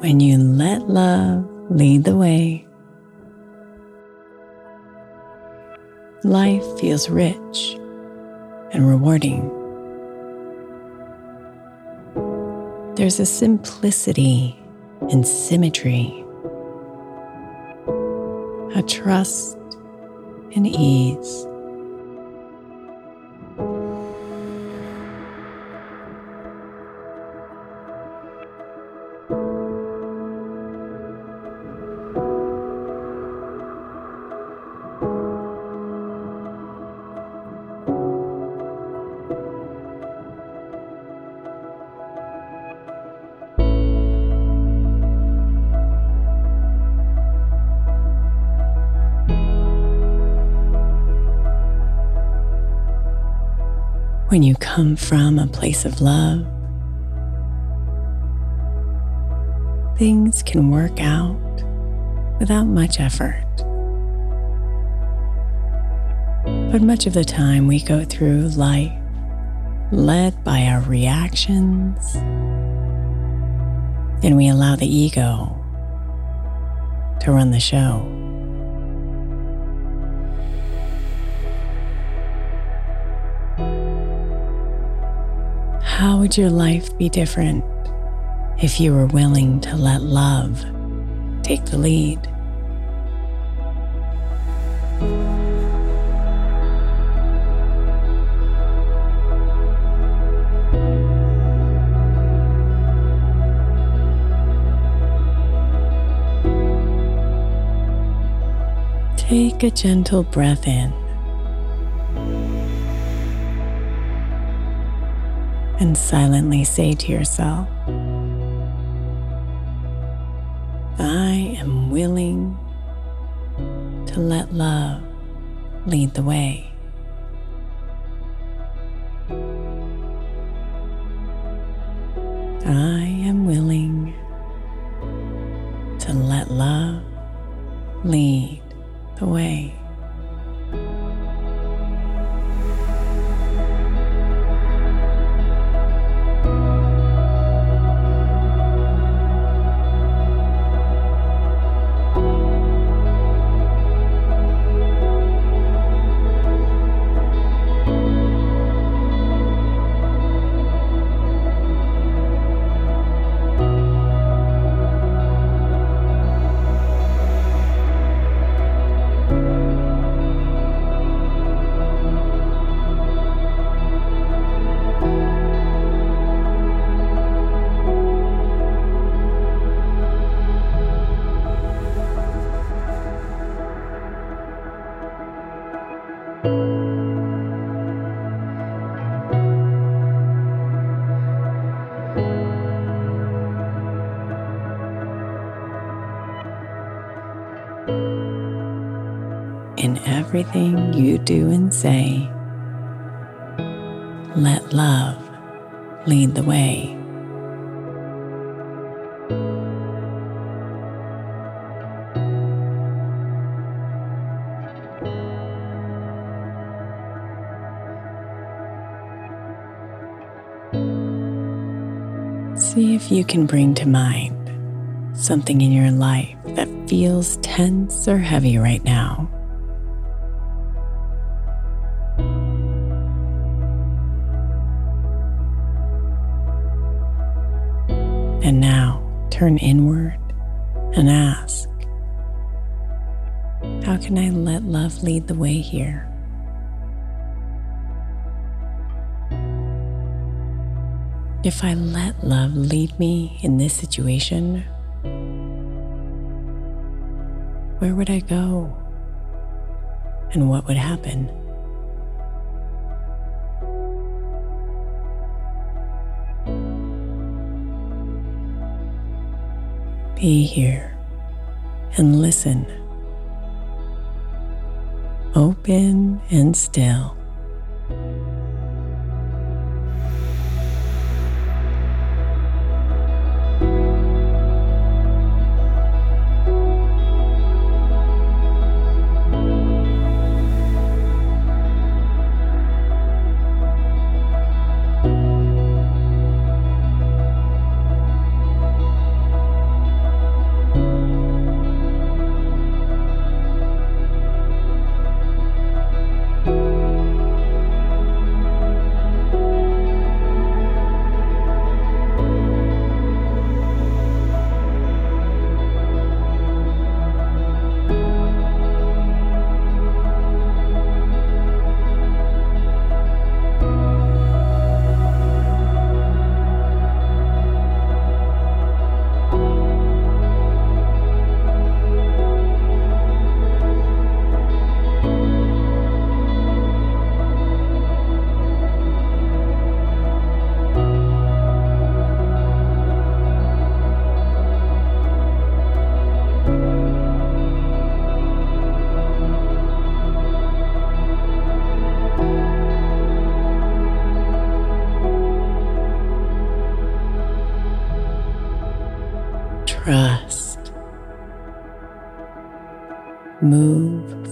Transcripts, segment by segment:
When you let love lead the way, life feels rich and rewarding. There's a simplicity and symmetry, a trust and ease. When you come from a place of love, things can work out without much effort. But much of the time, we go through life led by our reactions, and we allow the ego to run the show. How would your life be different if you were willing to let love take the lead? Take a gentle breath in. And silently say to yourself, I am willing to let love lead the way. I am willing to let love lead the way. In everything you do and say, let love lead the way. You can bring to mind something in your life that feels tense or heavy right now. And now turn inward and ask How can I let love lead the way here? If I let love lead me in this situation, where would I go? And what would happen? Be here and listen. Open and still.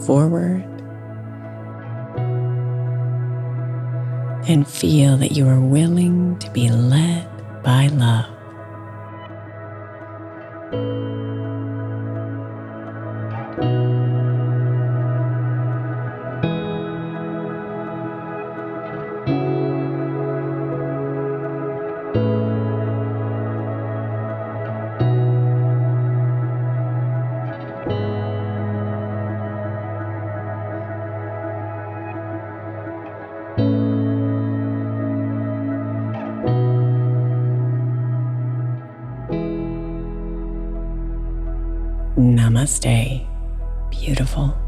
Forward and feel that you are willing to be led by love. Namaste, beautiful.